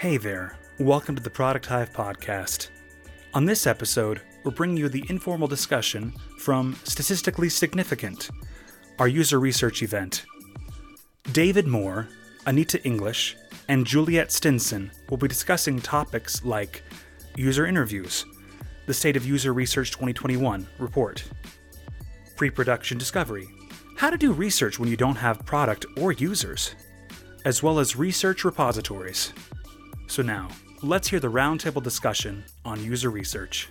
Hey there, welcome to the Product Hive podcast. On this episode, we're bringing you the informal discussion from Statistically Significant, our user research event. David Moore, Anita English, and Juliet Stinson will be discussing topics like user interviews, the State of User Research 2021 report, pre production discovery, how to do research when you don't have product or users, as well as research repositories. So now, let's hear the roundtable discussion on user research.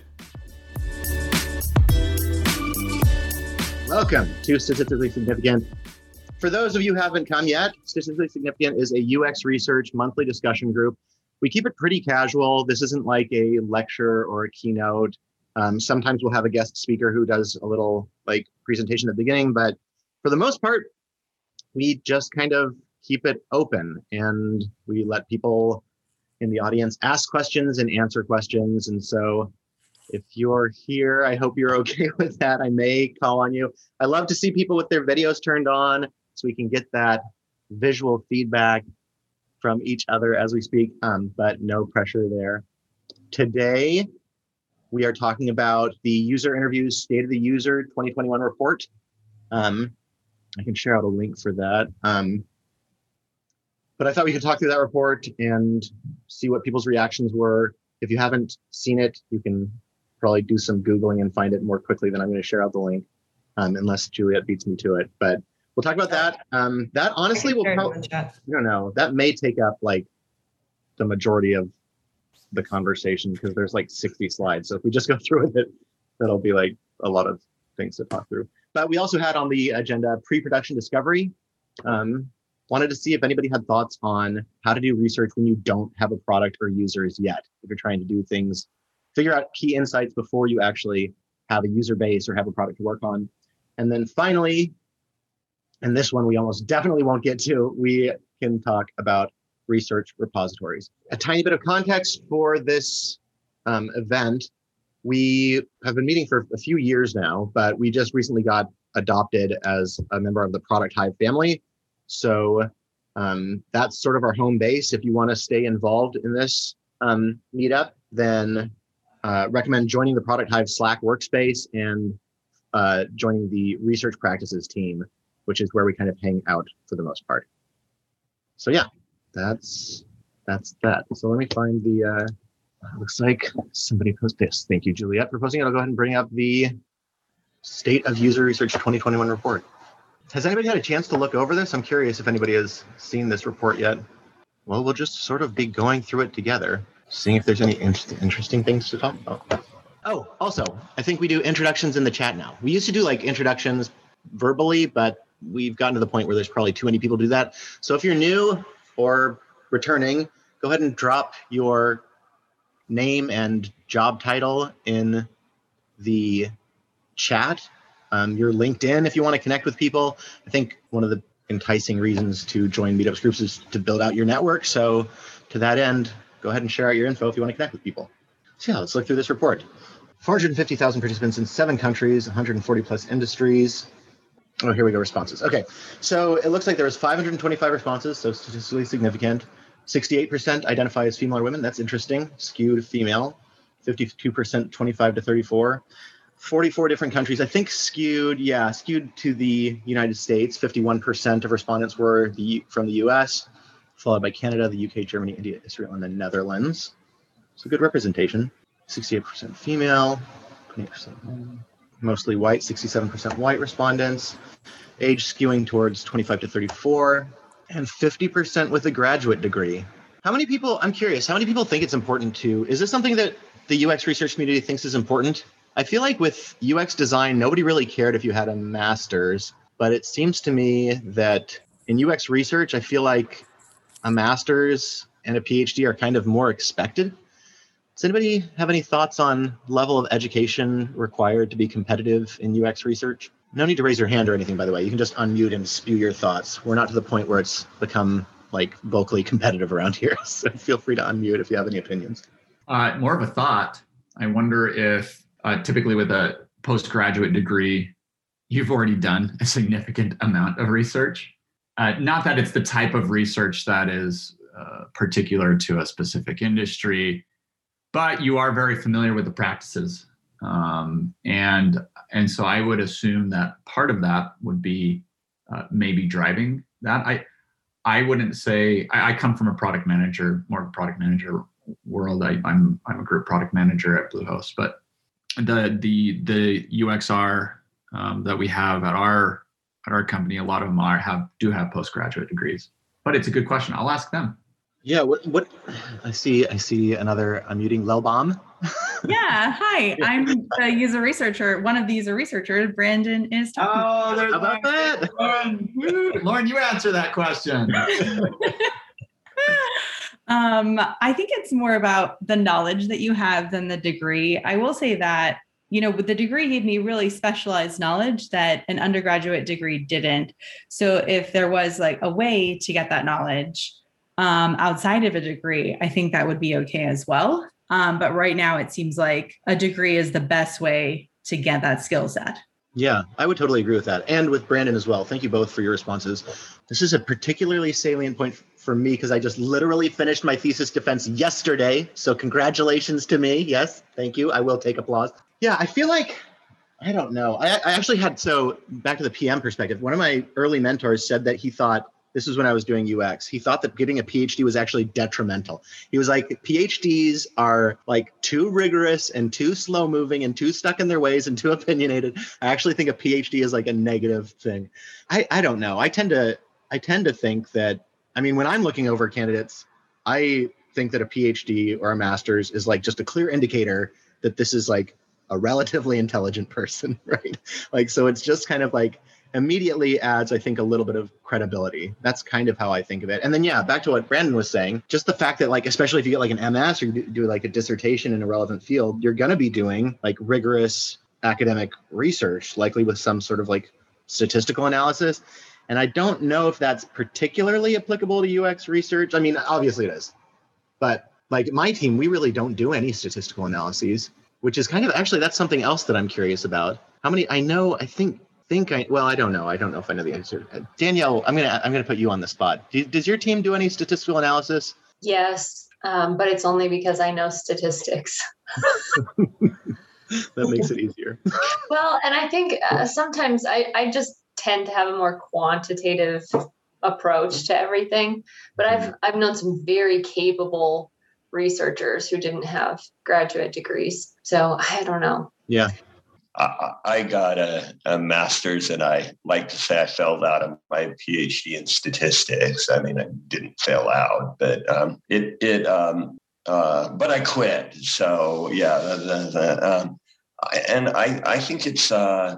Welcome to Statistically Significant. For those of you who haven't come yet, Statistically Significant is a UX research monthly discussion group. We keep it pretty casual. This isn't like a lecture or a keynote. Um, sometimes we'll have a guest speaker who does a little like presentation at the beginning, but for the most part, we just kind of keep it open and we let people in the audience ask questions and answer questions. And so if you're here, I hope you're okay with that. I may call on you. I love to see people with their videos turned on so we can get that visual feedback from each other as we speak, um, but no pressure there. Today, we are talking about the user interviews State of the User 2021 report. Um, I can share out a link for that. Um, but I thought we could talk through that report and see what people's reactions were. If you haven't seen it, you can probably do some Googling and find it more quickly than I'm going to share out the link, um, unless Juliet beats me to it. But we'll talk about that. Um, that honestly will probably, I don't know, that may take up like the majority of the conversation because there's like 60 slides. So if we just go through with it, that'll be like a lot of things to talk through. But we also had on the agenda pre-production discovery. Um, wanted to see if anybody had thoughts on how to do research when you don't have a product or users yet. If you're trying to do things, figure out key insights before you actually have a user base or have a product to work on. And then finally, and this one we almost definitely won't get to, we can talk about research repositories. A tiny bit of context for this um, event. We have been meeting for a few years now, but we just recently got adopted as a member of the Product Hive family. So um, that's sort of our home base. If you want to stay involved in this um, meetup, then uh, recommend joining the Product Hive Slack workspace and uh, joining the research practices team, which is where we kind of hang out for the most part. So yeah, that's that's that. So let me find the. Uh, looks like somebody posted this. Thank you, Juliet, for posting it. I'll go ahead and bring up the State of User Research 2021 report. Has anybody had a chance to look over this? I'm curious if anybody has seen this report yet. Well, we'll just sort of be going through it together, seeing if there's any inter- interesting things to talk about. Oh, also, I think we do introductions in the chat now. We used to do like introductions verbally, but we've gotten to the point where there's probably too many people do that. So if you're new or returning, go ahead and drop your name and job title in the chat um, your LinkedIn if you want to connect with people. I think one of the enticing reasons to join meetups groups is to build out your network. So to that end, go ahead and share out your info if you want to connect with people. So yeah, let's look through this report. 450,000 participants in seven countries, 140 plus industries. Oh, here we go, responses. Okay, so it looks like there was 525 responses, so statistically significant. 68% identify as female or women, that's interesting, skewed female. 52% 25 to 34. 44 different countries, I think skewed, yeah, skewed to the United States. 51% of respondents were the from the US, followed by Canada, the UK, Germany, India, Israel, and the Netherlands. So good representation. 68% female, 20% mostly white, 67% white respondents. Age skewing towards 25 to 34, and 50% with a graduate degree. How many people, I'm curious, how many people think it's important to, is this something that the UX research community thinks is important? I feel like with UX design, nobody really cared if you had a master's, but it seems to me that in UX research, I feel like a master's and a PhD are kind of more expected. Does anybody have any thoughts on level of education required to be competitive in UX research? No need to raise your hand or anything, by the way. You can just unmute and spew your thoughts. We're not to the point where it's become like vocally competitive around here. So feel free to unmute if you have any opinions. Uh, more of a thought. I wonder if uh, typically with a postgraduate degree, you've already done a significant amount of research. Uh, not that it's the type of research that is uh, particular to a specific industry, but you are very familiar with the practices. Um, and and so I would assume that part of that would be uh, maybe driving that. I I wouldn't say I, I, come from a product manager, more product manager world. I, I'm I'm a group product manager at Bluehost, but the the the UXR um, that we have at our at our company, a lot of them are have do have postgraduate degrees. But it's a good question. I'll ask them. Yeah. What? What? I see. I see another unmuting Lelbaum. yeah. Hi. I'm a user researcher. One of the user researchers. Brandon is talking. Oh, there's about that. Lauren, Lauren, you answer that question. um, I think it's more about the knowledge that you have than the degree. I will say that you know, the degree gave me really specialized knowledge that an undergraduate degree didn't. So if there was like a way to get that knowledge um, outside of a degree, I think that would be okay as well. Um, but right now, it seems like a degree is the best way to get that skill set. Yeah, I would totally agree with that. And with Brandon as well. Thank you both for your responses. This is a particularly salient point for me because I just literally finished my thesis defense yesterday. So, congratulations to me. Yes, thank you. I will take applause. Yeah, I feel like I don't know. I, I actually had so back to the PM perspective. One of my early mentors said that he thought this was when I was doing UX. He thought that getting a PhD was actually detrimental. He was like, PhDs are like too rigorous and too slow moving and too stuck in their ways and too opinionated. I actually think a PhD is like a negative thing. I, I don't know. I tend to I tend to think that I mean when I'm looking over candidates, I think that a PhD or a master's is like just a clear indicator that this is like a relatively intelligent person, right? Like, so it's just kind of like immediately adds, I think, a little bit of credibility. That's kind of how I think of it. And then, yeah, back to what Brandon was saying, just the fact that, like, especially if you get like an MS or you do, like a dissertation in a relevant field, you're going to be doing like rigorous academic research, likely with some sort of like statistical analysis. And I don't know if that's particularly applicable to UX research. I mean, obviously it is. But like my team, we really don't do any statistical analyses which is kind of actually that's something else that I'm curious about. How many I know, I think think I well, I don't know. I don't know if I know the answer. Danielle, I'm gonna I'm gonna put you on the spot. Do, does your team do any statistical analysis? Yes, um, but it's only because I know statistics. that makes it easier. well, and I think uh, sometimes I I just tend to have a more quantitative approach to everything. But I've mm-hmm. I've known some very capable researchers who didn't have graduate degrees. So I don't know. Yeah. I, I got a, a, master's and I like to say I failed out of my PhD in statistics. I mean, I didn't fail out, but um, it, it, um, uh, but I quit. So yeah, the, the, the, um, and I, I think it's, uh,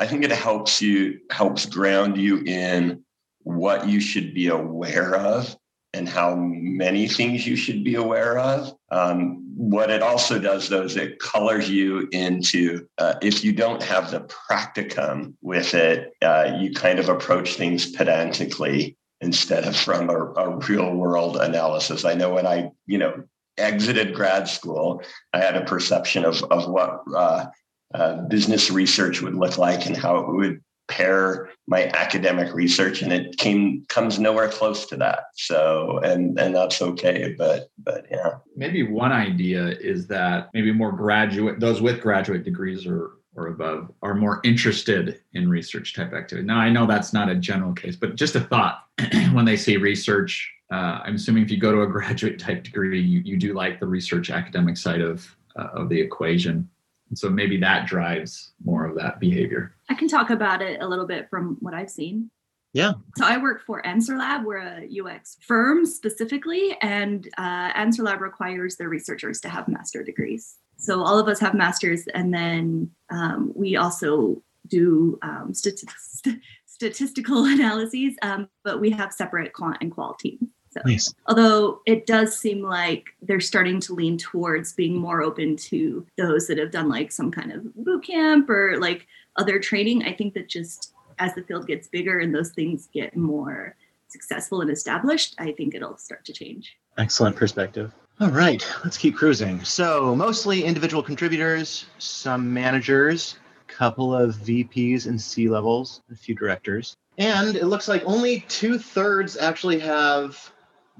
I think it helps you, helps ground you in what you should be aware of and how many things you should be aware of. Um, what it also does, though, is it colors you into uh, if you don't have the practicum with it, uh, you kind of approach things pedantically instead of from a, a real world analysis. I know when I, you know, exited grad school, I had a perception of, of what uh, uh, business research would look like and how it would pair my academic research and it came comes nowhere close to that. So and and that's okay but but yeah. Maybe one idea is that maybe more graduate those with graduate degrees or or above are more interested in research type activity. Now i know that's not a general case but just a thought when they say research uh, i'm assuming if you go to a graduate type degree you, you do like the research academic side of uh, of the equation and so maybe that drives more of that behavior. I can talk about it a little bit from what I've seen. Yeah. So I work for AnswerLab. We're a UX firm specifically, and uh, AnswerLab requires their researchers to have master degrees. So all of us have masters, and then um, we also do um, statistical analyses, um, but we have separate quant and qual teams. So, nice. although it does seem like they're starting to lean towards being more open to those that have done like some kind of boot camp or like other training, I think that just as the field gets bigger and those things get more successful and established, I think it'll start to change. Excellent perspective. All right, let's keep cruising. So, mostly individual contributors, some managers, couple of VPs and C levels, a few directors. And it looks like only two thirds actually have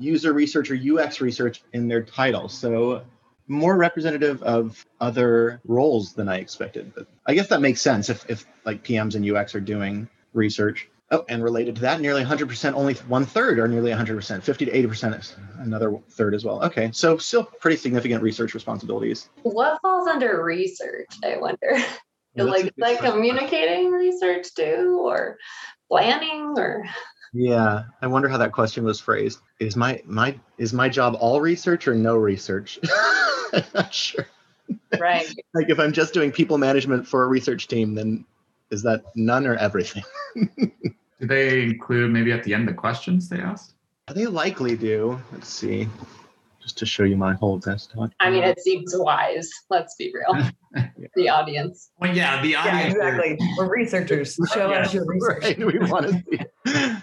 user research or UX research in their title. So more representative of other roles than I expected. But I guess that makes sense if, if like PMs and UX are doing research. Oh, and related to that, nearly 100%, only one third are nearly 100%, 50 to 80% is another third as well. Okay, so still pretty significant research responsibilities. What falls under research? I wonder. Well, like like communicating research too, or planning, or Yeah, I wonder how that question was phrased. Is my my is my job all research or no research? I'm not sure. right. Like if I'm just doing people management for a research team, then is that none or everything? Do they include maybe at the end the questions they asked? They likely do. Let's see. Just to show you my whole desktop. I mean, it seems wise. Let's be real. The audience. Well, yeah, the audience. Yeah, audience. exactly. We're researchers. Show Yeah, us your research. Right, we want to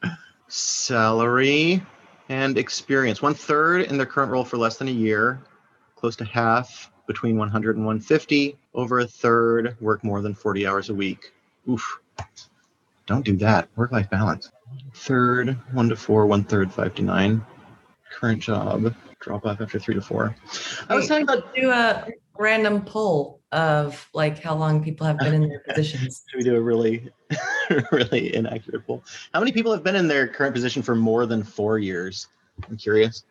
see. Salary and experience. One third in their current role for less than a year, close to half between 100 and 150. Over a third work more than 40 hours a week. Oof. Don't do that. Work life balance. Third, one to four, one third, five to nine. Current job, drop off after three to four. I was talking about Do a random poll of like how long people have been in their positions. Should we do a really, really inaccurate poll? How many people have been in their current position for more than four years? I'm curious.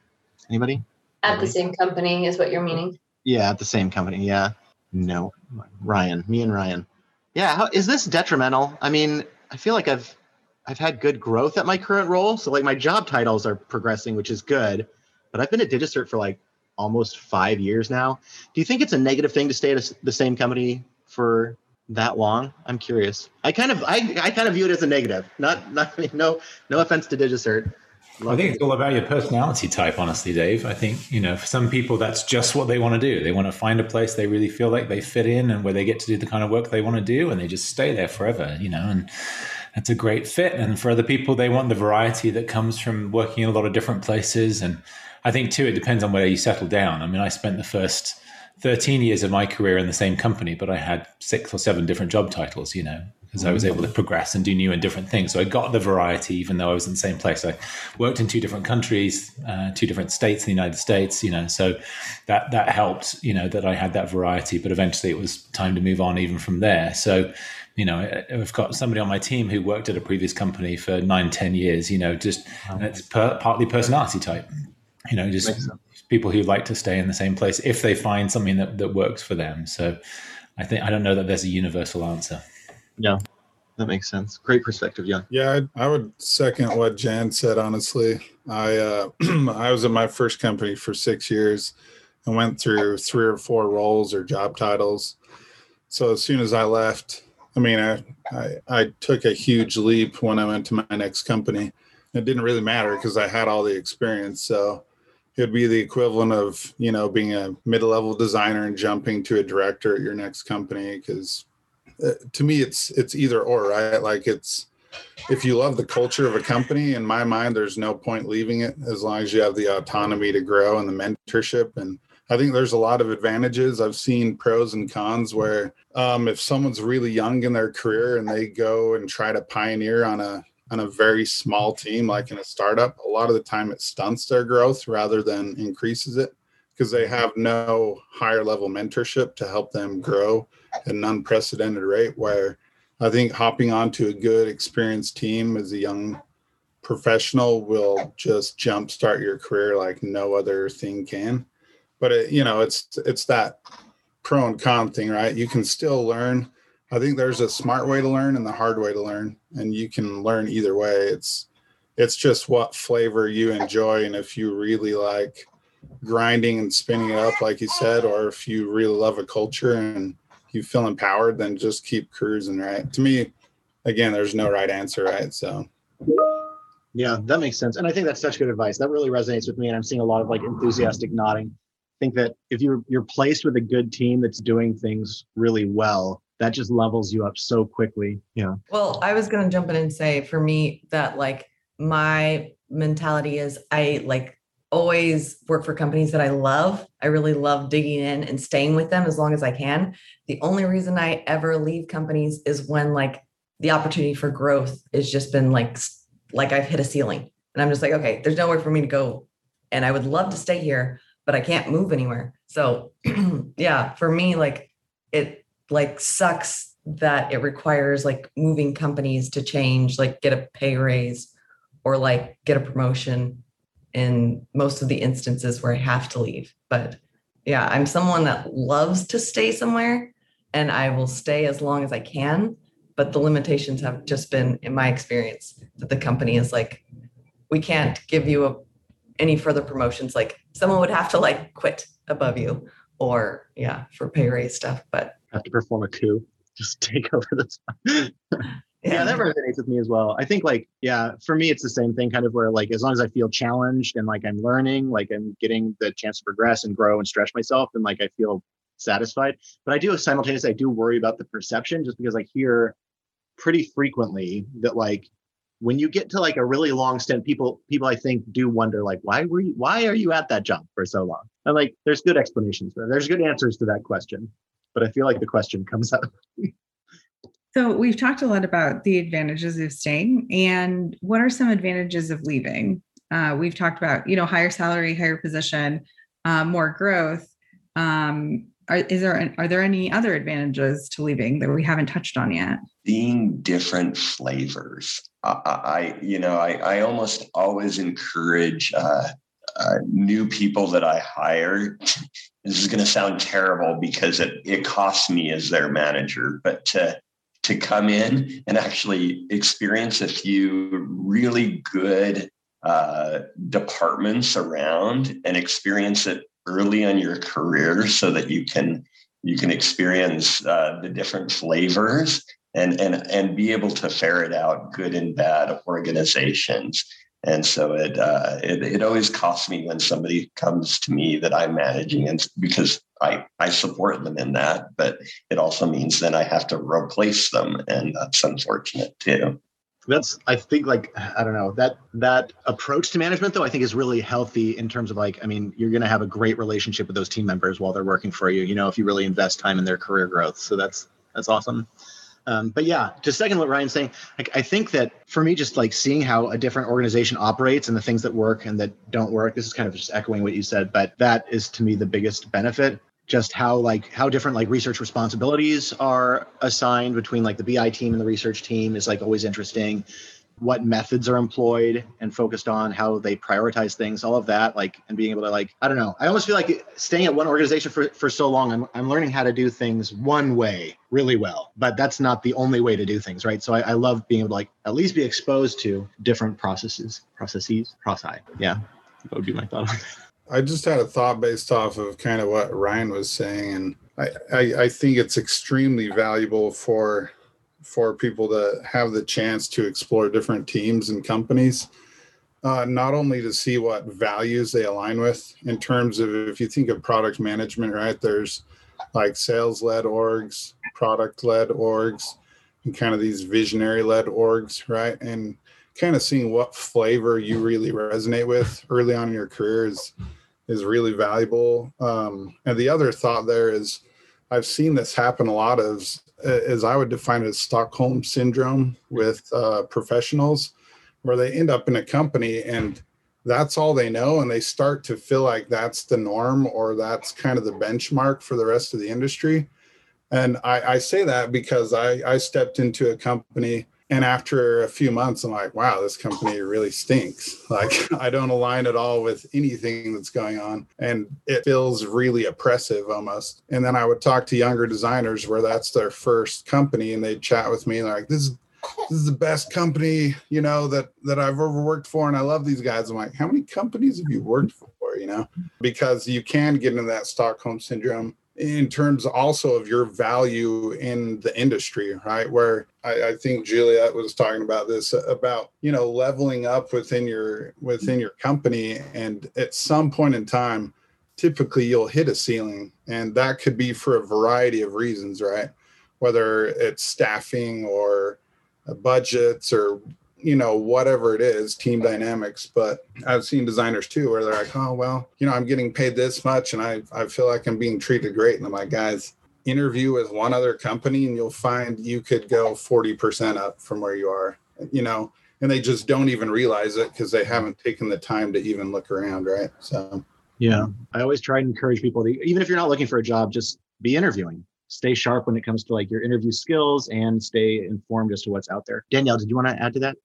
Anybody? At the same company is what you're meaning. Yeah, at the same company. Yeah. No. Ryan. Me and Ryan. Yeah. How, is this detrimental? I mean, I feel like I've I've had good growth at my current role. So like my job titles are progressing, which is good. But I've been at Digicert for like almost five years now. Do you think it's a negative thing to stay at a the same company for that long? I'm curious. I kind of I, I kind of view it as a negative. Not not I mean, no no offense to Digicert. I think it's all about your personality type, honestly, Dave. I think, you know, for some people, that's just what they want to do. They want to find a place they really feel like they fit in and where they get to do the kind of work they want to do and they just stay there forever, you know, and that's a great fit. And for other people, they want the variety that comes from working in a lot of different places. And I think, too, it depends on where you settle down. I mean, I spent the first 13 years of my career in the same company, but I had six or seven different job titles, you know, because I was able to progress and do new and different things. So I got the variety, even though I was in the same place. I worked in two different countries, uh, two different states in the United States, you know, so that that helped, you know, that I had that variety. But eventually, it was time to move on, even from there. So, you know, I- I've got somebody on my team who worked at a previous company for nine, ten years. You know, just and it's per, partly personality type. You know, just people who like to stay in the same place if they find something that, that works for them. So, I think I don't know that there's a universal answer. Yeah, that makes sense. Great perspective, Young. Yeah, I, I would second what Jan said. Honestly, I uh, I was at my first company for six years and went through three or four roles or job titles. So as soon as I left, I mean, I I, I took a huge leap when I went to my next company. It didn't really matter because I had all the experience. So it'd be the equivalent of you know being a mid-level designer and jumping to a director at your next company because uh, to me it's it's either or right? Like it's if you love the culture of a company in my mind there's no point leaving it as long as you have the autonomy to grow and the mentorship. And i think there's a lot of advantages. I've seen pros and cons where um, if someone's really young in their career and they go and try to pioneer on a on a very small team like in a startup a lot of the time it stunts their growth rather than increases it because they have no higher level mentorship to help them grow at an unprecedented rate where I think hopping onto a good experienced team as a young professional will just jumpstart your career like no other thing can. But it, you know, it's it's that pro and con thing, right? You can still learn. I think there's a smart way to learn and the hard way to learn, and you can learn either way. It's it's just what flavor you enjoy, and if you really like grinding and spinning it up, like you said, or if you really love a culture and you feel empowered, then just keep cruising, right? To me, again, there's no right answer, right? So Yeah, that makes sense. And I think that's such good advice. That really resonates with me. And I'm seeing a lot of like enthusiastic nodding. I think that if you're you're placed with a good team that's doing things really well, that just levels you up so quickly. Yeah. Well, I was gonna jump in and say for me that like my mentality is I like always work for companies that I love. I really love digging in and staying with them as long as I can. The only reason I ever leave companies is when like the opportunity for growth has just been like like I've hit a ceiling. And I'm just like, okay, there's nowhere for me to go. And I would love to stay here, but I can't move anywhere. So yeah, for me, like it like sucks that it requires like moving companies to change, like get a pay raise or like get a promotion in most of the instances where I have to leave. But yeah, I'm someone that loves to stay somewhere and I will stay as long as I can. But the limitations have just been, in my experience, that the company is like, we can't give you a, any further promotions. Like someone would have to like quit above you or yeah, for pay raise stuff. But have to perform a coup, just take over this. yeah. that resonates with me as well. I think like, yeah, for me, it's the same thing kind of where like, as long as I feel challenged and like I'm learning, like I'm getting the chance to progress and grow and stretch myself and like I feel satisfied. But I do simultaneously, I do worry about the perception just because I hear pretty frequently that like when you get to like a really long stint, people people I think do wonder like why were you why are you at that job for so long? And like there's good explanations for There's good answers to that question, but I feel like the question comes up. so we've talked a lot about the advantages of staying, and what are some advantages of leaving? Uh, we've talked about you know higher salary, higher position, uh, more growth. Um, are, is there are there any other advantages to leaving that we haven't touched on yet? Being different flavors. I, you know, I, I almost always encourage uh, uh, new people that I hire. this is going to sound terrible because it it costs me as their manager, but to to come in and actually experience a few really good uh, departments around and experience it early in your career so that you can you can experience uh, the different flavors and and and be able to ferret out good and bad organizations and so it, uh, it it always costs me when somebody comes to me that I'm managing, and because I I support them in that, but it also means then I have to replace them, and that's unfortunate too. That's i think like i don't know that that approach to management though i think is really healthy in terms of like i mean you're going to have a great relationship with those team members while they're working for you you know if you really invest time in their career growth. So that's that's awesome um, but yeah to second what ryan's saying i think that for me just like seeing how a different organization operates and the things that work and that don't work this is kind of just echoing what you said but that is to me the biggest benefit just how like how different like research responsibilities are assigned between like the BI team and the research team is like always interesting. What methods are employed and focused on, how they prioritize things, all of that, like, and being able to like, I don't know. I almost feel like staying at one organization for, for so long, I'm, I'm learning how to do things one way really well, but that's not the only way to do things, right? So I, I love being able to like at least be exposed to different processes, processes, processi. Yeah, that would be my thought. I just had a thought based off of kind of what Ryan was saying, and I, I, I think it's extremely valuable for for people to have the chance to explore different teams and companies. Uh, not only to see what values they align with in terms of if you think of product management, right? There's like sales led orgs, product led orgs, and kind of these visionary led orgs, right? And kind of seeing what flavor you really resonate with early on in your career is is really valuable. Um, and the other thought there is, I've seen this happen a lot of, as I would define it Stockholm syndrome with uh, professionals, where they end up in a company and that's all they know, and they start to feel like that's the norm or that's kind of the benchmark for the rest of the industry. And I, I say that because I, I stepped into a company and after a few months i'm like wow this company really stinks. Like i don't align at all with anything that's going on. And it feels really oppressive almost. And then i would talk to younger designers where that's their first company and they'd chat with me and they're like this is this is the best company you know that that i've ever worked for and i love these guys. I'm like how many companies have you worked for you know? Because you can get into that stockholm syndrome in terms also of your value in the industry, right? Where I, I, think Juliet was talking about this about you know leveling up within your within your company, and at some point in time, typically you'll hit a ceiling, and that could be for a variety of reasons, right? Whether it's staffing or budgets or you know, whatever it is, team dynamics. But I've seen designers too where they're like, oh, well, you know, I'm getting paid this much and I, I feel like I'm being treated great. And I'm like, guys, interview with one other company and you'll find you could go 40% up from where you are. You know, and they just don't even realize it because they haven't taken the time to even look around, right? So Yeah. I always try and encourage people to, even if you're not looking for a job, just be interviewing. Stay sharp when it comes to like your interview skills and stay informed as to what's out there. Danielle, did you want to add to that?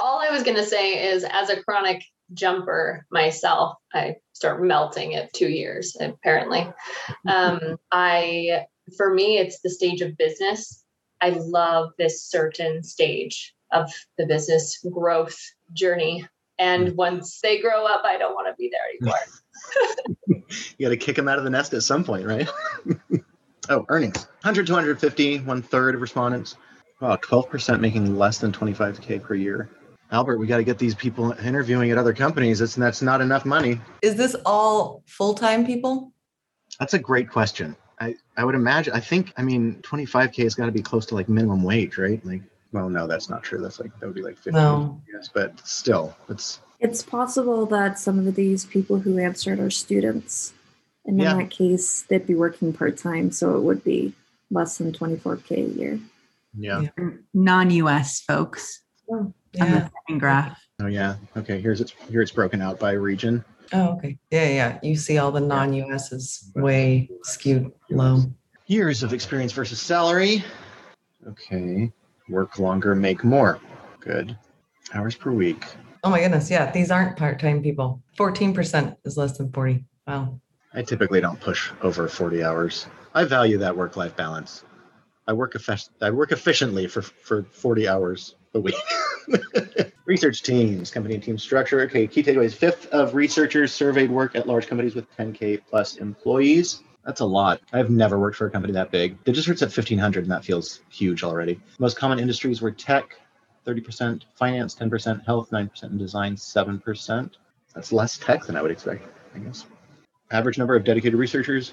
All I was going to say is, as a chronic jumper myself, I start melting at two years, apparently. Um, I, for me, it's the stage of business. I love this certain stage of the business growth journey. And once they grow up, I don't want to be there anymore. You got to kick them out of the nest at some point, right? oh, earnings 100 to 150, one third of respondents. Uh, wow, 12% making less than 25K per year. Albert, we got to get these people interviewing at other companies. That's, that's not enough money. Is this all full time people? That's a great question. I, I would imagine, I think, I mean, 25K has got to be close to like minimum wage, right? Like, well, no, that's not true. That's like, that would be like 50. No. Yes, but still, it's, It's possible that some of these people who answered are students. And in Yeah. that case, they'd be working part time. So it would be less than 24K a year. Yeah. Non-US folks Oh, on yeah. the second graph. Oh, yeah. Okay. Here's it's, here it's broken out by region. Oh, okay. Yeah, yeah. You see all the non US is way skewed low. Years of experience versus salary. Okay. Work longer, make more. Good. Hours per week. Oh my goodness. Yeah. These aren't part time people. 14% is less than 40. Wow. I typically don't push over 40 hours. I value that work life balance. I work effe- I work efficiently for, for 40 hours a week. Research teams, company and team structure. Okay, key takeaways. Fifth of researchers surveyed work at large companies with 10K plus employees. That's a lot. I've never worked for a company that big. It just Digicert's at 1,500, and that feels huge already. Most common industries were tech, 30%, finance, 10%, health, 9%, and design, 7%. That's less tech than I would expect, I guess. Average number of dedicated researchers.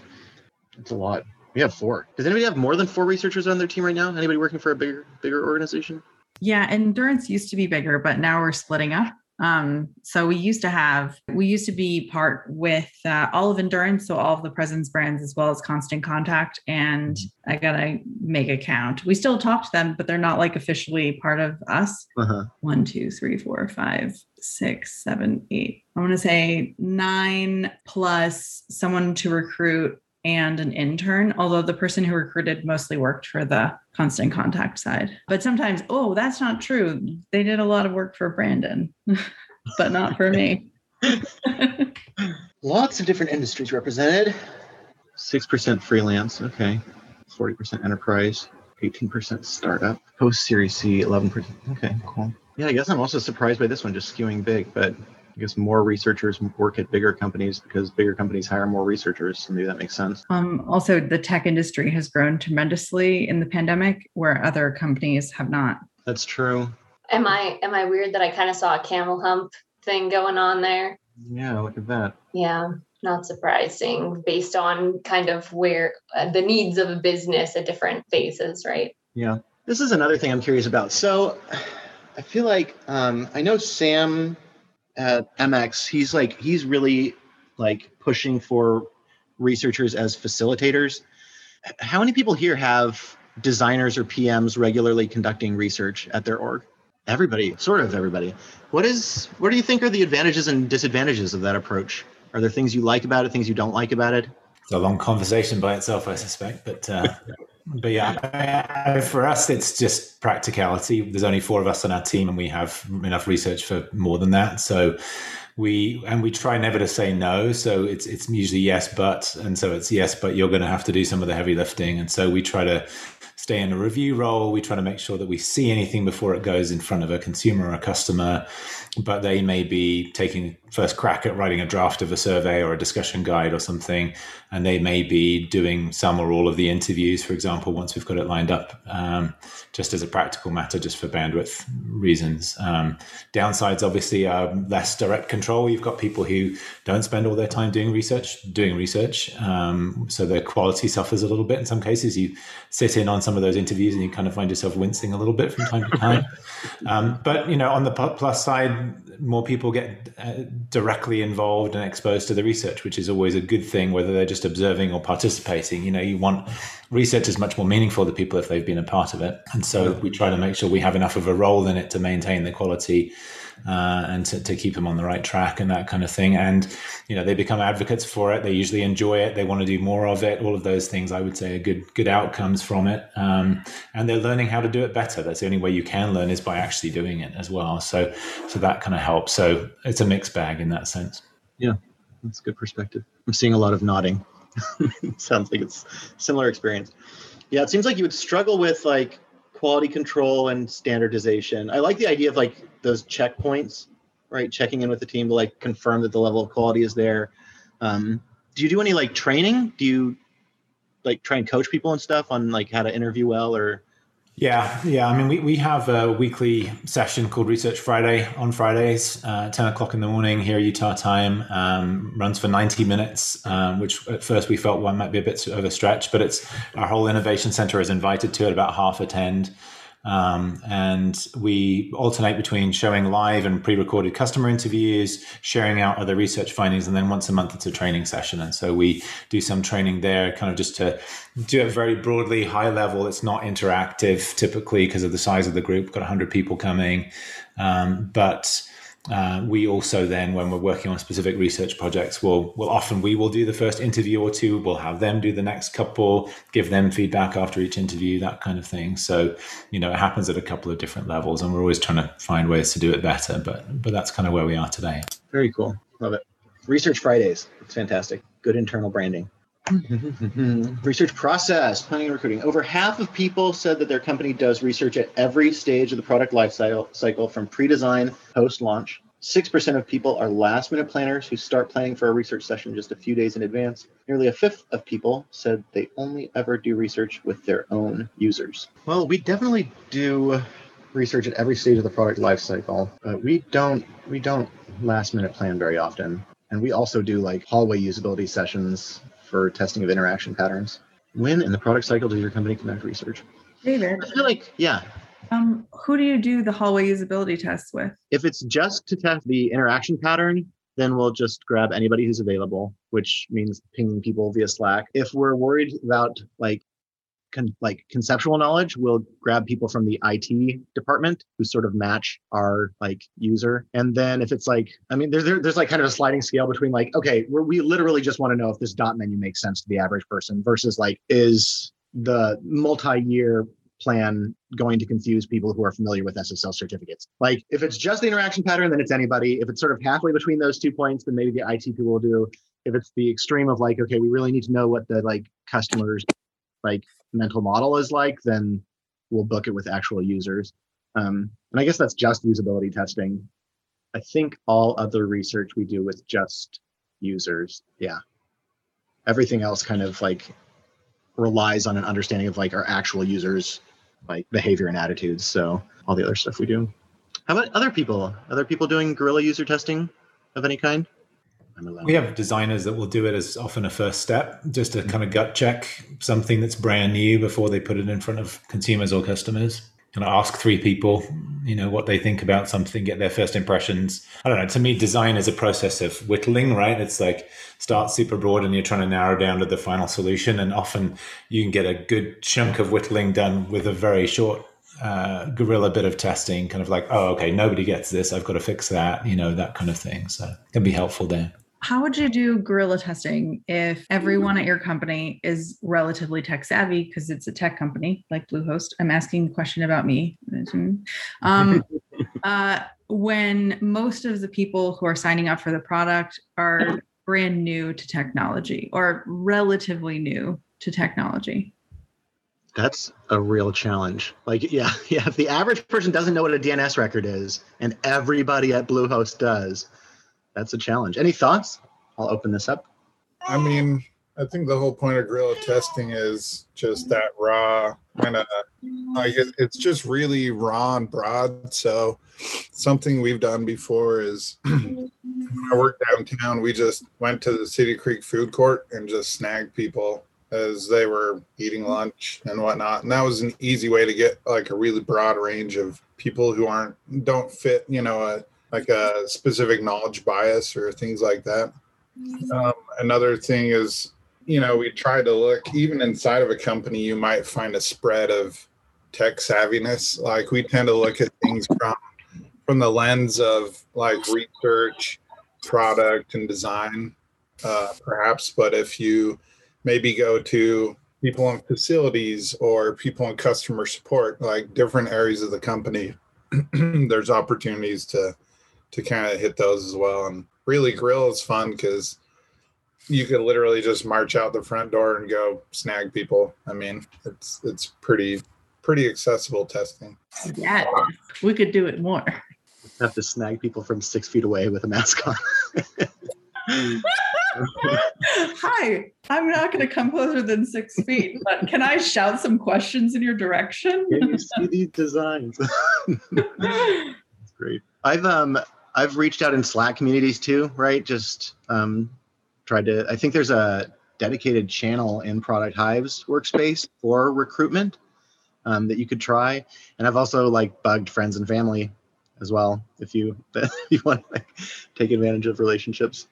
It's a lot. We have four. Does anybody have more than four researchers on their team right now? Anybody working for a bigger bigger organization? Yeah, Endurance used to be bigger, but now we're splitting up. Um, so we used to have, we used to be part with uh, all of Endurance, so all of the presence brands as well as Constant Contact. And I gotta make a count. We still talk to them, but they're not like officially part of us. Uh-huh. One, two, three, four, five, six, seven, eight. I want to say nine plus someone to recruit and an intern, although the person who recruited mostly worked for the Constant Contact side. But sometimes, oh, that's not true. They did a lot of work for Brandon, but not for me. Lots of different industries represented. Six percent freelance. Okay. Forty percent enterprise. Eighteen percent startup. Post Series C. Eleven percent. Okay, cool. Yeah, I guess I'm also surprised by this one just skewing big, but I guess more researchers work at bigger companies because bigger companies hire more researchers. So maybe that makes sense. Um, also, the tech industry has grown tremendously in the pandemic, where other companies have not. That's true. Am I am I weird that I kind of saw a camel hump thing going on there? Yeah, look at that. Yeah, not surprising based on kind of where uh, the needs of a business at different phases, right? Yeah. This is another thing I'm curious about. So I feel like um, I know Sam at MX, he's like, he's really like pushing for researchers as facilitators. How many people here have designers or PMs regularly conducting research at their org? Everybody, sort of everybody. What is, what do you think are the advantages and disadvantages of that approach? Are there things you like about it, things you don't like about it? It's a long conversation by itself, I suspect. But uh, but yeah, for us, it's just practicality. There's only four of us on our team, and we have enough research for more than that. So we and we try never to say no. So it's it's usually yes, but, and so it's yes, but you're going to have to do some of the heavy lifting. And so we try to stay in a review role. We try to make sure that we see anything before it goes in front of a consumer or a customer, but they may be taking first crack at writing a draft of a survey or a discussion guide or something, and they may be doing some or all of the interviews, for example, once we've got it lined up, um, just as a practical matter, just for bandwidth reasons. Um, downsides obviously are less direct control. You've got people who don't spend all their time doing research, doing research, um, so the quality suffers a little bit in some cases. You sit in on some of those interviews and you kind of find yourself wincing a little bit from time to time. um, but you know, on the plus side, more people get uh, directly involved and exposed to the research, which is always a good thing, whether they're just observing or participating. You know, you want research is much more meaningful to people if they've been a part of it. And so we try to make sure we have enough of a role in it to maintain the quality uh, and to, to keep them on the right track and that kind of thing. And, you know, they become advocates for it. They usually enjoy it. They want to do more of it. All of those things, I would say, are good, good outcomes from it. Um, and they're learning how to do it better. That's the only way you can learn is by actually doing it as well. So, so that kind of helps. So it's a mixed bag in that sense. Yeah, that's a good perspective. I'm seeing a lot of nodding. Sounds like it's similar experience. Yeah, it seems like you would struggle with like quality control and standardization. I like the idea of like those checkpoints, right? Checking in with the team to like confirm that the level of quality is there. Um, do you do any like training? Do you like try and coach people and stuff on like how to interview well or yeah, yeah. I mean, we, we have a weekly session called Research Friday on Fridays, uh, 10 o'clock in the morning here, Utah time. Um, runs for 90 minutes, um, which at first we felt one might be a bit stretch, but it's our whole innovation center is invited to it, about half attend. Um, and we alternate between showing live and pre-recorded customer interviews, sharing out other research findings, and then once a month it's a training session. And so we do some training there, kind of just to do it very broadly, high level. It's not interactive typically because of the size of the group. We've got 100 people coming, um, but uh, we also then, when we're working on specific research projects, will will often we will do the first interview or two. We'll have them do the next couple, give them feedback after each interview, that kind of thing. So, you know, it happens at a couple of different levels, and we're always trying to find ways to do it better. But but that's kind of where we are today. Very cool. Love it. Research Fridays. It's fantastic. Good internal branding. Mm-hmm, mm-hmm. research process, planning and recruiting. Over half of people said that their company does research at every stage of the product life cycle, from pre-design, post-launch. 6% of people are last minute planners who start planning for a research session just a few days in advance. Nearly a fifth of people said they only ever do research with their own users. Well, we definitely do research at every stage of the product lifecycle, but we don't we don't last minute plan very often. And we also do like hallway usability sessions for testing of interaction patterns. When in the product cycle does your company conduct research? David. I feel like, yeah. Um, who do you do the hallway usability tests with? If it's just to test the interaction pattern, then we'll just grab anybody who's available, which means pinging people via Slack. If we're worried about like con- like conceptual knowledge, we'll grab people from the IT department who sort of match our like user. And then if it's like, I mean, there's there, there's like kind of a sliding scale between like, okay, we literally just want to know if this dot menu makes sense to the average person versus like, is the multi-year plan going to confuse people who are familiar with SSL certificates. Like if it's just the interaction pattern, then it's anybody. If it's sort of halfway between those two points, then maybe the IT people will do. If it's the extreme of like, okay, we really need to know what the like customers like mental model is like, then we'll book it with actual users. Um, and I guess that's just usability testing. I think all other research we do with just users. Yeah. Everything else kind of like relies on an understanding of like our actual users like behavior and attitudes. So all the other stuff we do. How about other people? Other people doing guerrilla user testing of any kind? We have designers that will do it as often a first step, just to kind of gut check something that's brand new before they put it in front of consumers or customers. Of ask three people, you know, what they think about something, get their first impressions. I don't know. To me, design is a process of whittling, right? It's like start super broad and you're trying to narrow down to the final solution. And often you can get a good chunk of whittling done with a very short uh, guerrilla bit of testing, kind of like, oh, okay, nobody gets this. I've got to fix that, you know, that kind of thing. So it can be helpful there. How would you do guerrilla testing if everyone at your company is relatively tech savvy because it's a tech company like Bluehost? I'm asking the question about me. Um, uh, when most of the people who are signing up for the product are brand new to technology or relatively new to technology. That's a real challenge. Like, yeah, yeah. If the average person doesn't know what a DNS record is, and everybody at Bluehost does, that's a challenge. Any thoughts? I'll open this up. I mean, I think the whole point of guerrilla testing is just that raw kind of like it's just really raw and broad. So something we've done before is when I worked downtown, we just went to the City Creek food court and just snagged people as they were eating lunch and whatnot. And that was an easy way to get like a really broad range of people who aren't don't fit, you know, a like a specific knowledge bias or things like that. Um, another thing is, you know, we try to look even inside of a company, you might find a spread of tech savviness. Like we tend to look at things from from the lens of like research, product, and design, uh, perhaps. But if you maybe go to people in facilities or people in customer support, like different areas of the company, there's opportunities to to kind of hit those as well. And really, guerrilla is fun because you could literally just march out the front door and go snag people. I mean, it's it's pretty pretty accessible testing. Yeah, we could do it more. Have to snag people from six feet away with a mask on. Hi, I'm not going to come closer than six feet, but can I shout some questions in your direction? Can you see these designs? That's great. I've um I've reached out in Slack communities too, right? Just um tried to. I think there's a dedicated channel in Product Hive's workspace for recruitment um, that you could try. And I've also like bugged friends and family as well if you if you want to like, take advantage of relationships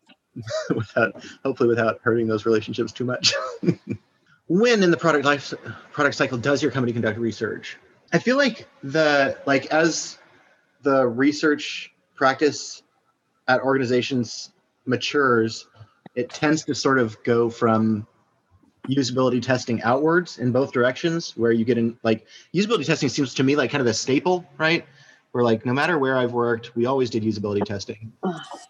without hopefully without hurting those relationships too much. when in the product life product cycle does your company conduct research? I feel like the like as the research practice at organizations matures, it tends to sort of go from usability testing outwards in both directions where you get in like usability testing seems to me like kind of a staple right? Where like no matter where i've worked we always did usability testing.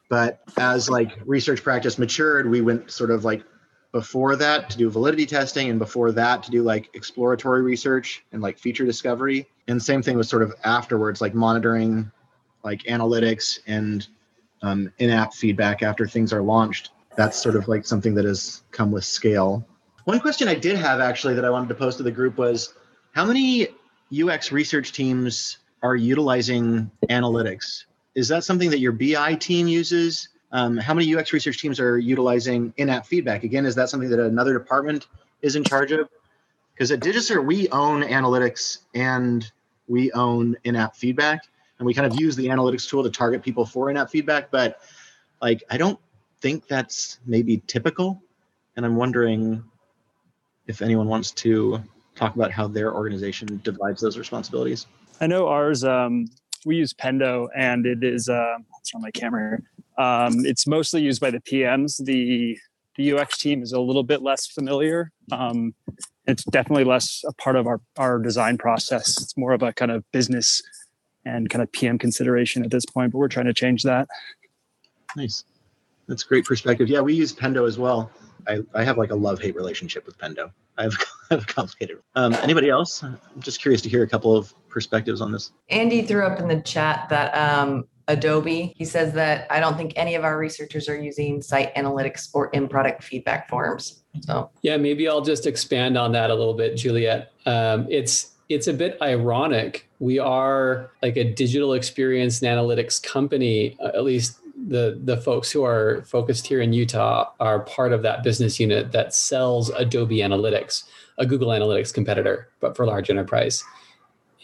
But as like research practice matured we went sort of like before that to do validity testing and before that to do like exploratory research and like feature discovery and same thing was sort of afterwards like monitoring like analytics and um, in-app feedback after things are launched that's sort of like something that has come with scale one question I did have actually that I wanted to post to the group was how many UX research teams are utilizing analytics? Is that something that your BI team uses? Um, how many UX research teams are utilizing in-app feedback? Again, is that something that another department is in charge of? Because at DigiCert, we own analytics and we own in-app feedback, and we kind of use the analytics tool to target people for in-app feedback. But like, I don't think that's maybe typical, and I'm wondering if anyone wants to talk about how their organization divides those responsibilities. I know ours, um, we use Pendo and it is, uh, it's on my camera. Um, it's mostly used by the PMs. The, the UX team is a little bit less familiar. Um, it's definitely less a part of our, our design process. It's more of a kind of business and kind of PM consideration at this point, but we're trying to change that. Nice. That's great perspective. Yeah, we use Pendo as well. I, I have like a love hate relationship with Pendo. I have, I have complicated. Um, anybody else? I'm just curious to hear a couple of perspectives on this. Andy threw up in the chat that um, Adobe, he says that I don't think any of our researchers are using site analytics or in product feedback forms. So, yeah, maybe I'll just expand on that a little bit, Juliet. Um, it's it's a bit ironic. We are like a digital experience and analytics company, at least the the folks who are focused here in Utah are part of that business unit that sells Adobe Analytics, a Google Analytics competitor, but for large enterprise.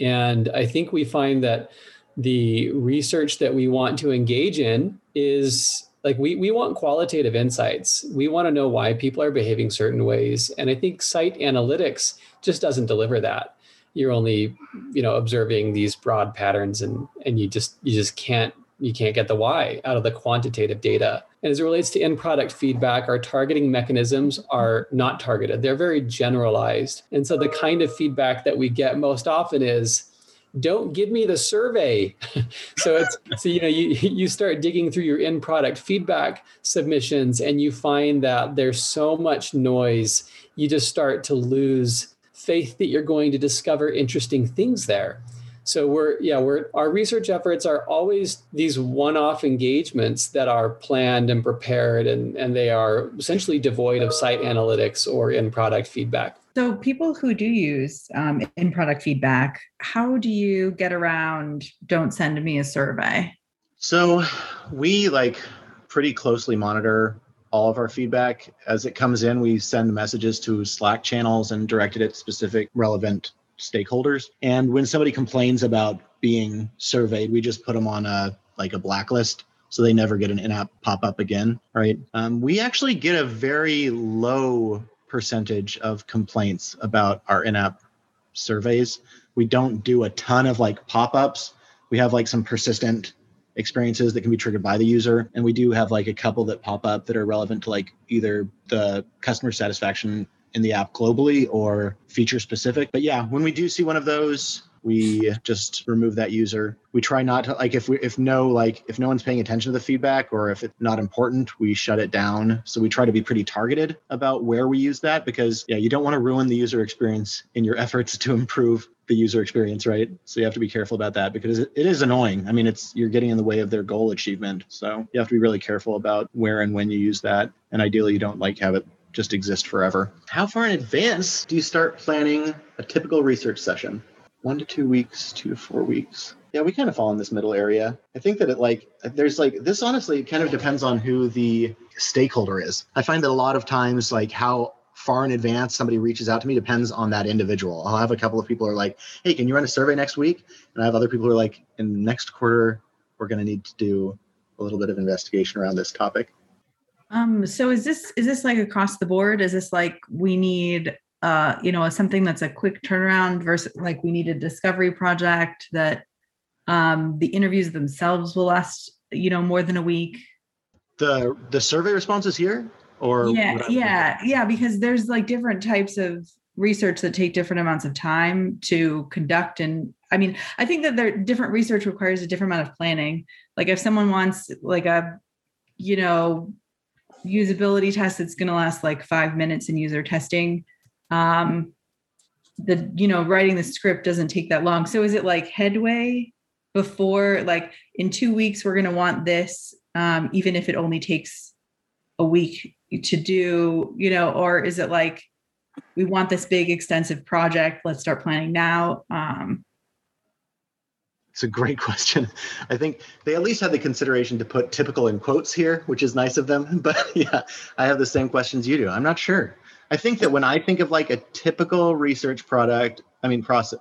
And I think we find that the research that we want to engage in is like we we want qualitative insights. We want to know why people are behaving certain ways, and I think site analytics just doesn't deliver that. You're only, you know, observing these broad patterns, and and you just you just can't you can't get the why out of the quantitative data. And as it relates to in product feedback, our targeting mechanisms are not targeted, they're very generalized. And so the kind of feedback that we get most often is, don't give me the survey. so it's so you know you you start digging through your in product feedback submissions and you find that there's so much noise you just start to lose faith that you're going to discover interesting things there. So we're yeah, we're our research efforts are always these one-off engagements that are planned and prepared and, and they are essentially devoid of site analytics or in-product feedback. So people who do use um, in-product feedback, how do you get around don't send me a survey? So we like pretty closely monitor all of our feedback as it comes in. We send messages to Slack channels and directed at specific relevant stakeholders. And when somebody complains about being surveyed, we just put them on a like a blacklist so they never get an in-app pop-up again right? Um, we actually get a very low percentage of complaints about our in-app surveys. We don't do a ton of like pop-ups. We have like some persistent experiences that can be triggered by the user and we do have like a couple that pop up that are relevant to like either the customer satisfaction in the app globally or feature specific. But yeah when we do see one of those we just remove that user. We try not to like if we if no like if no one's paying attention to the feedback or if it's not important we shut it down. So we try to be pretty targeted about where we use that because yeah you don't want to ruin the user experience in your efforts to improve the user experience right? So you have to be careful about that because it, is annoying. I mean it's you're getting in the way of their goal achievement. So you have to be really careful about where and when you use that. And ideally you don't like have it just exist forever how far in advance do you start planning a typical research session one to two weeks, two to four weeks. Yeah, we kind of fall in this middle area. I think that it like there's like this honestly kind of depends on who the stakeholder is. I find that a lot of times like how far in advance somebody reaches out to me depends on that individual. I'll have a couple of people who are like, "Hey, can you run a survey next week?" And I have other people who are like, "In the next quarter, we're going to need to do a little bit of investigation around this topic." Um, so is this is this like across the board? Is this like we need uh, you know, something that's a quick turnaround versus like we need a discovery project that um, the interviews themselves will last, you know, more than a week. The the survey responses here, or yeah, yeah, yeah, because there's like different types of research that take different amounts of time to conduct and i mean i think that there different research requires a different amount of planning like if someone wants like a you know usability test that's going to last like five minutes in user testing. Um the you know writing the script doesn't take that long. So is it like headway before like in two weeks we're going to want this um even if it only takes a week to do you know or is it like we want this big extensive project let's start planning now um it's a great question. I think they at least had the consideration to put typical in quotes here, which is nice of them. But yeah, I have the same questions you do. I'm not sure. I think that when I think of like a typical research product, I mean process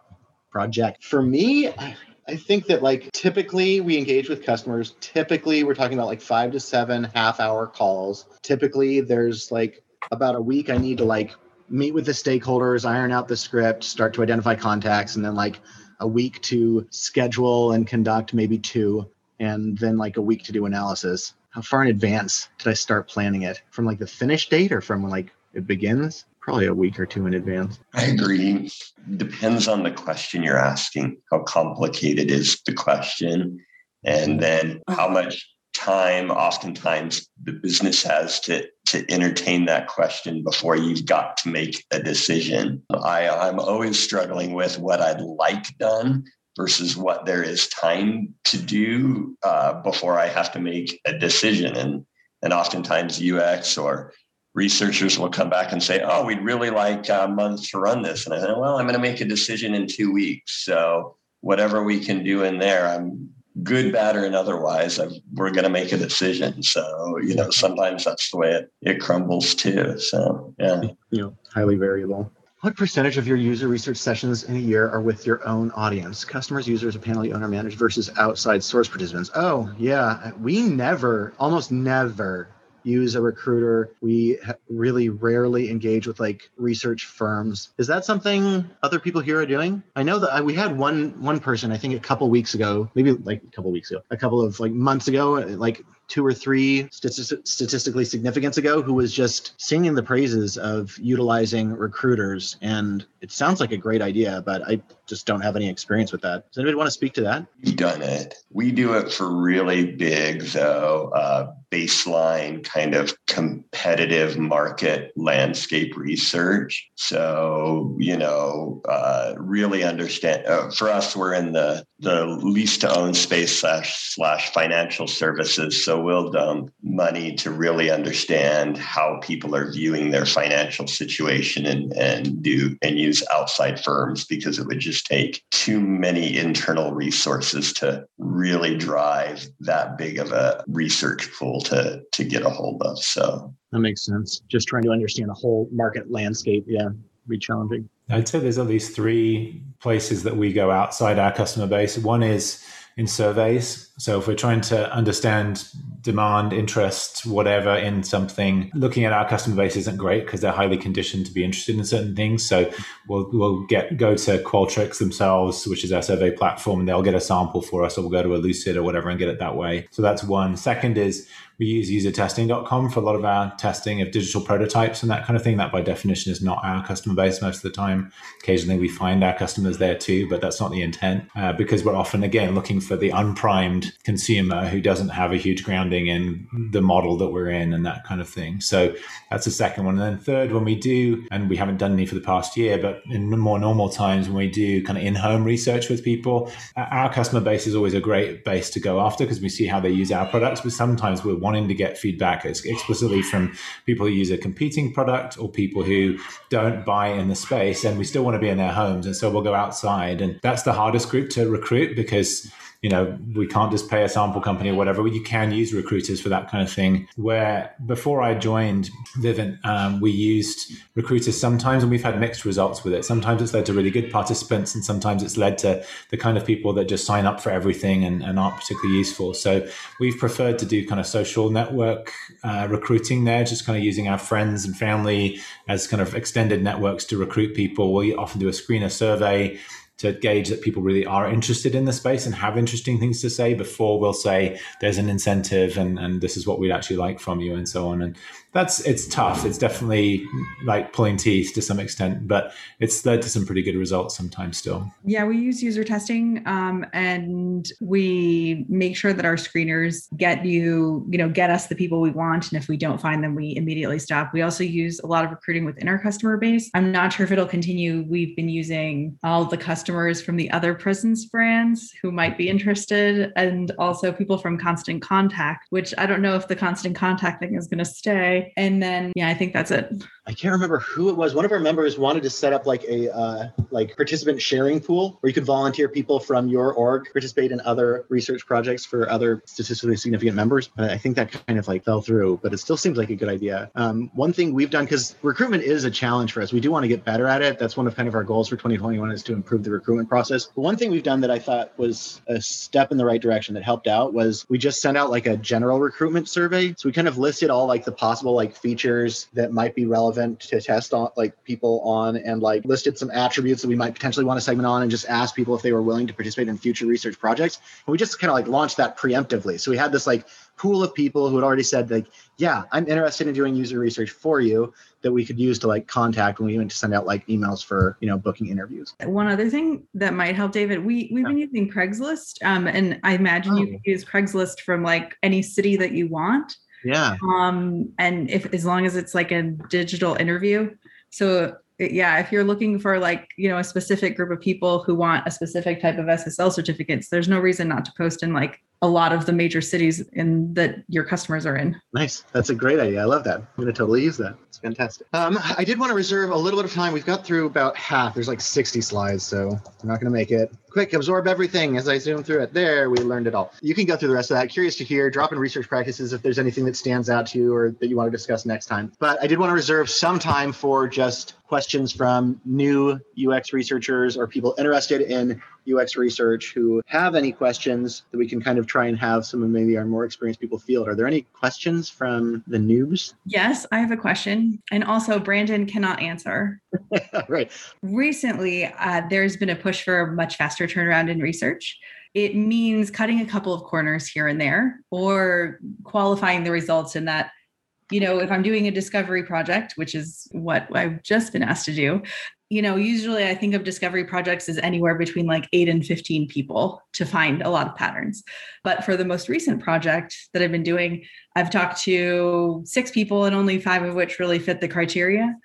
project, for me, I, I think that like typically we engage with customers. Typically, we're talking about like five to seven half hour calls. Typically, there's like about a week I need to like meet with the stakeholders, iron out the script, start to identify contacts, and then like a week to schedule and conduct maybe two, and then like a week to do analysis. How far in advance did I start planning it? From like the finish date or from like it begins? Probably a week or two in advance. I agree. Depends on the question you're asking, how complicated is the question, and then how uh-huh. much time oftentimes the business has to to entertain that question before you've got to make a decision. I, I'm always struggling with what I'd like done versus what there is time to do uh, before I have to make a decision. And and oftentimes UX or researchers will come back and say, "Oh, we'd really like a month to run this," and I said, "Well, I'm going to make a decision in two weeks. So whatever we can do in there, I'm good, bad, or otherwise, I'm, we're going to make a decision. So you know, sometimes that's the way it it crumbles too. So yeah, you know, highly variable. What percentage of your user research sessions in a year are with your own audience, customers, users, or panel owner managed versus outside source participants? Oh, yeah. We never, almost never use a recruiter. We really rarely engage with like research firms. Is that something other people here are doing? I know that I, we had one one person, I think a couple weeks ago, maybe like a couple weeks ago, a couple of like months ago, like two or three statistic, statistically significance ago who was just singing the praises of utilizing recruiters and it sounds like a great idea but i just don't have any experience with that does anybody want to speak to that we've done it we do it for really big though uh, baseline kind of competitive market landscape research. So you know uh, really understand uh, for us we're in the the lease to own space slash slash financial services. So we'll dump money to really understand how people are viewing their financial situation and, and do and use outside firms because it would just take too many internal resources to really drive that big of a research pool to to get a hold of. So that makes sense. Just trying to understand the whole market landscape. Yeah, be challenging. I'd say there's at least three places that we go outside our customer base. One is in surveys. So if we're trying to understand demand, interest, whatever in something, looking at our customer base isn't great because they're highly conditioned to be interested in certain things. So we'll we'll get go to Qualtrics themselves, which is our survey platform, and they'll get a sample for us, or we'll go to a Lucid or whatever and get it that way. So that's one. Second is we use usertesting.com for a lot of our testing of digital prototypes and that kind of thing. That by definition is not our customer base most of the time. Occasionally we find our customers there too, but that's not the intent uh, because we're often, again, looking for the unprimed consumer who doesn't have a huge grounding in the model that we're in and that kind of thing. So that's the second one. And then third, when we do, and we haven't done any for the past year, but in more normal times when we do kind of in home research with people, our customer base is always a great base to go after because we see how they use our products. But sometimes we're wanting to get feedback. Explicitly from people who use a competing product or people who don't buy in the space and we still want to be in their homes and so we'll go outside. And that's the hardest group to recruit because you know, we can't just pay a sample company or whatever. You can use recruiters for that kind of thing. Where before I joined Vivint, um, we used recruiters sometimes, and we've had mixed results with it. Sometimes it's led to really good participants, and sometimes it's led to the kind of people that just sign up for everything and, and aren't particularly useful. So we've preferred to do kind of social network uh, recruiting there, just kind of using our friends and family as kind of extended networks to recruit people. We often do a screener survey to gauge that people really are interested in the space and have interesting things to say before we'll say there's an incentive and, and this is what we'd actually like from you and so on. And that's it's tough. It's definitely like pulling teeth to some extent, but it's led to some pretty good results sometimes still. Yeah, we use user testing um, and we make sure that our screeners get you, you know, get us the people we want. And if we don't find them, we immediately stop. We also use a lot of recruiting within our customer base. I'm not sure if it'll continue. We've been using all the customers from the other presence brands who might be interested, and also people from Constant Contact, which I don't know if the Constant Contact thing is going to stay and then, yeah, I think that's it. I can't remember who it was. One of our members wanted to set up like a uh, like participant sharing pool where you could volunteer people from your org participate in other research projects for other statistically significant members. But I think that kind of like fell through, but it still seems like a good idea. Um, one thing we've done because recruitment is a challenge for us. We do want to get better at it. That's one of kind of our goals for 2021 is to improve the recruitment process. But one thing we've done that I thought was a step in the right direction that helped out was we just sent out like a general recruitment survey. So we kind of listed all like the possible like features that might be relevant to test on like people on and like listed some attributes that we might potentially want to segment on and just ask people if they were willing to participate in future research projects. And we just kind of like launched that preemptively. So we had this like pool of people who had already said like, yeah, I'm interested in doing user research for you that we could use to like contact when we went to send out like emails for you know booking interviews. One other thing that might help, David, we we've yeah. been using Craigslist, um, and I imagine oh. you can use Craigslist from like any city that you want. Yeah. Um, and if as long as it's like a digital interview. So yeah, if you're looking for like, you know, a specific group of people who want a specific type of SSL certificates, there's no reason not to post in like a lot of the major cities in that your customers are in. Nice. That's a great idea. I love that. I'm going to totally use that. It's fantastic. Um, I did want to reserve a little bit of time. We've got through about half. There's like 60 slides, so I'm not going to make it. Quick, absorb everything as I zoom through it. There, we learned it all. You can go through the rest of that. Curious to hear, drop in research practices if there's anything that stands out to you or that you want to discuss next time. But I did want to reserve some time for just questions from new UX researchers or people interested in UX research who have any questions that we can kind of try and have some of maybe our more experienced people field. Are there any questions from the noobs? Yes, I have a question. And also, Brandon cannot answer. right. Recently, uh, there's been a push for a much faster turnaround in research. It means cutting a couple of corners here and there or qualifying the results in that you know, if I'm doing a discovery project, which is what I've just been asked to do, you know, usually I think of discovery projects as anywhere between like eight and 15 people to find a lot of patterns. But for the most recent project that I've been doing, I've talked to six people and only five of which really fit the criteria.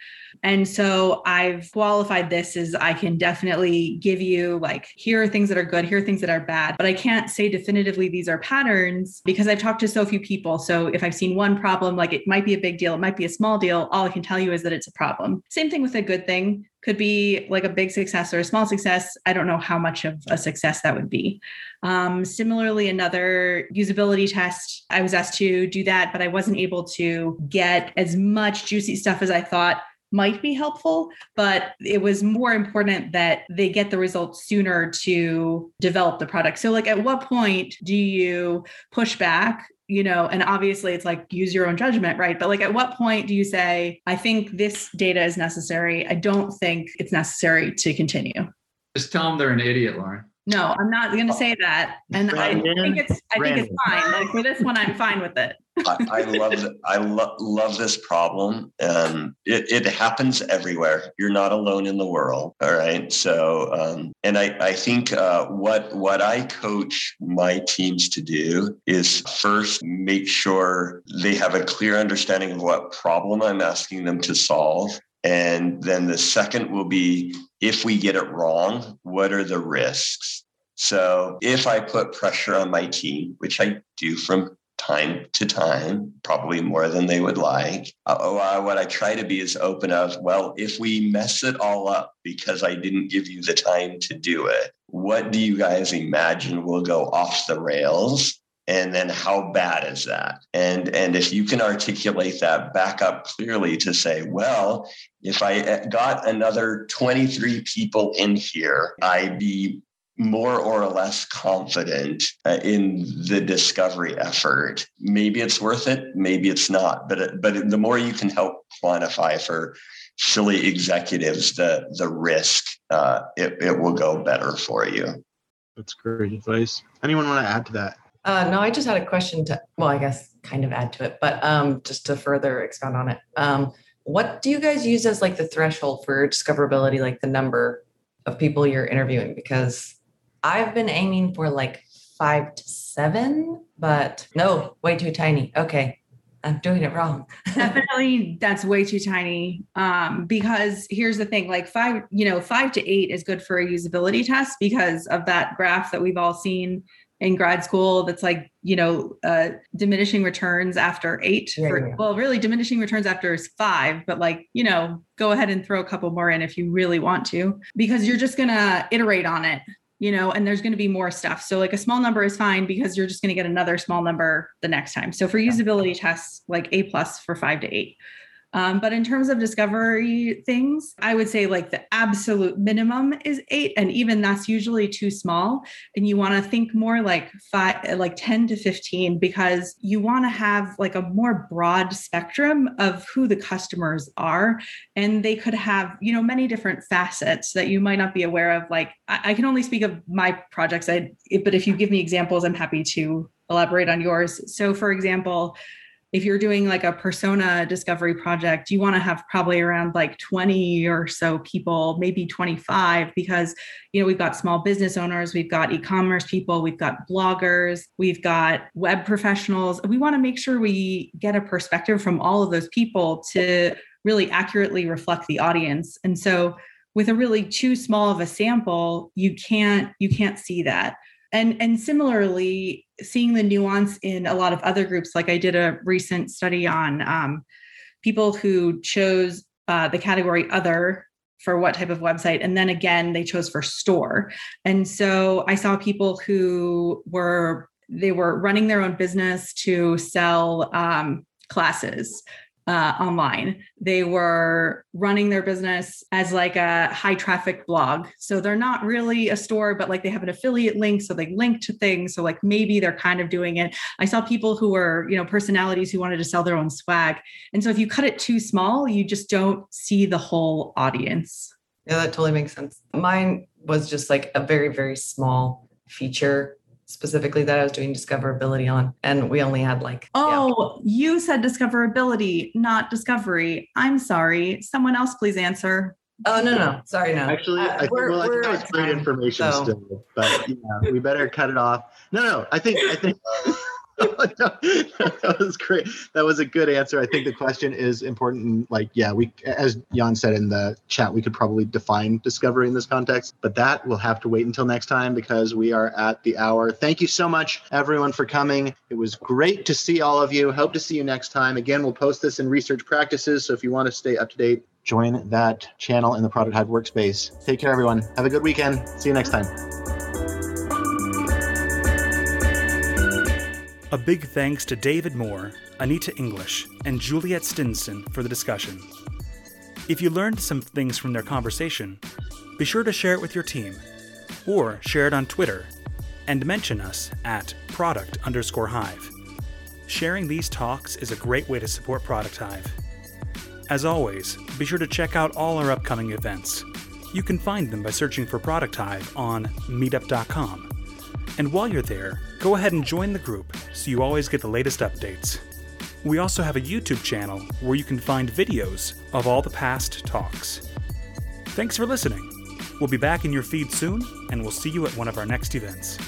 And so I've qualified this as I can definitely give you like, here are things that are good, here are things that are bad, but I can't say definitively these are patterns because I've talked to so few people. So if I've seen one problem, like it might be a big deal, it might be a small deal, all I can tell you is that it's a problem. Same thing with a good thing could be like a big success or a small success. I don't know how much of a success that would be. Um, similarly, another usability test, I was asked to do that, but I wasn't able to get as much juicy stuff as I thought might be helpful, but it was more important that they get the results sooner to develop the product. So, like, at what point do you push back? You know, and obviously it's like use your own judgment, right? But like, at what point do you say, I think this data is necessary? I don't think it's necessary to continue. Just tell them they're an idiot, Lauren. No, I'm not going to say that. And I think it's I think it's fine. Like for this one, I'm fine with it. I, I love I lo- love this problem. Um, it, it happens everywhere. You're not alone in the world. All right. So, um, and I I think uh, what what I coach my teams to do is first make sure they have a clear understanding of what problem I'm asking them to solve. And then the second will be if we get it wrong, what are the risks? So if I put pressure on my team, which I do from time to time, probably more than they would like. Uh, what I try to be is open of, well, if we mess it all up because I didn't give you the time to do it, what do you guys imagine will go off the rails? And then how bad is that? And, and if you can articulate that back up clearly to say, well, if I uh, got another 23 people in here, I'd be more or less confident uh, in the discovery effort. Maybe it's worth it, maybe it's not. But but the more you can help quantify for silly executives the the risk, uh, it it will go better for you. That's great advice. Anyone want to add to that? Uh, no, I just had a question to, well, I guess kind of add to it, but um, just to further expound on it. Um, what do you guys use as like the threshold for discoverability, like the number of people you're interviewing? Because I've been aiming for like five to seven, but no, way too tiny. Okay. I'm doing it wrong. Definitely that's way too tiny. Um, because here's the thing, like five, you know, five to eight is good for a usability test because of that graph that we've all seen in grad school that's like you know uh, diminishing returns after eight yeah, for, yeah. well really diminishing returns after five but like you know go ahead and throw a couple more in if you really want to because you're just going to iterate on it you know, and there's going to be more stuff. So like a small number is fine because you're just going to get another small number the next time. So for usability tests, like A plus for five to eight. Um, but in terms of discovery things, I would say like the absolute minimum is eight, and even that's usually too small. And you want to think more like five, like 10 to 15, because you want to have like a more broad spectrum of who the customers are. And they could have, you know, many different facets that you might not be aware of. Like I, I can only speak of my projects, I, but if you give me examples, I'm happy to elaborate on yours. So, for example, if you're doing like a persona discovery project, you want to have probably around like 20 or so people, maybe 25, because you know we've got small business owners, we've got e-commerce people, we've got bloggers, we've got web professionals. We want to make sure we get a perspective from all of those people to really accurately reflect the audience. And so with a really too small of a sample, you can't you can't see that. And and similarly, seeing the nuance in a lot of other groups, like I did a recent study on um, people who chose uh, the category other for what type of website. And then again, they chose for store. And so I saw people who were they were running their own business to sell um, classes uh, online. They were running their business as like a high traffic blog. So they're not really a store, but like they have an affiliate link. So they link to things. So like maybe they're kind of doing it. I saw people who were, you know, personalities who wanted to sell their own swag. And so if you cut it too small, you just don't see the whole audience. Yeah, that totally makes sense. Mine was just like a very, very small feature specifically that I was doing discoverability on. And we only had like. Oh, yeah. you said discoverability, not discovery. I'm sorry. Someone else, please answer. Oh no no sorry no. Actually, uh, I think well, I think that was great time, information so. still, but yeah, we better cut it off. No no, I think I think that was great. That was a good answer. I think the question is important. And Like, yeah, we, as Jan said in the chat, we could probably define discovery in this context, but that will have to wait until next time because we are at the hour. Thank you so much, everyone, for coming. It was great to see all of you. Hope to see you next time. Again, we'll post this in research practices. So if you want to stay up to date, join that channel in the Product Hive workspace. Take care, everyone. Have a good weekend. See you next time. A big thanks to David Moore, Anita English, and Juliet Stinson for the discussion. If you learned some things from their conversation, be sure to share it with your team or share it on Twitter and mention us at product underscore hive. Sharing these talks is a great way to support Product Hive. As always, be sure to check out all our upcoming events. You can find them by searching for Product Hive on meetup.com. And while you're there, go ahead and join the group so you always get the latest updates. We also have a YouTube channel where you can find videos of all the past talks. Thanks for listening. We'll be back in your feed soon, and we'll see you at one of our next events.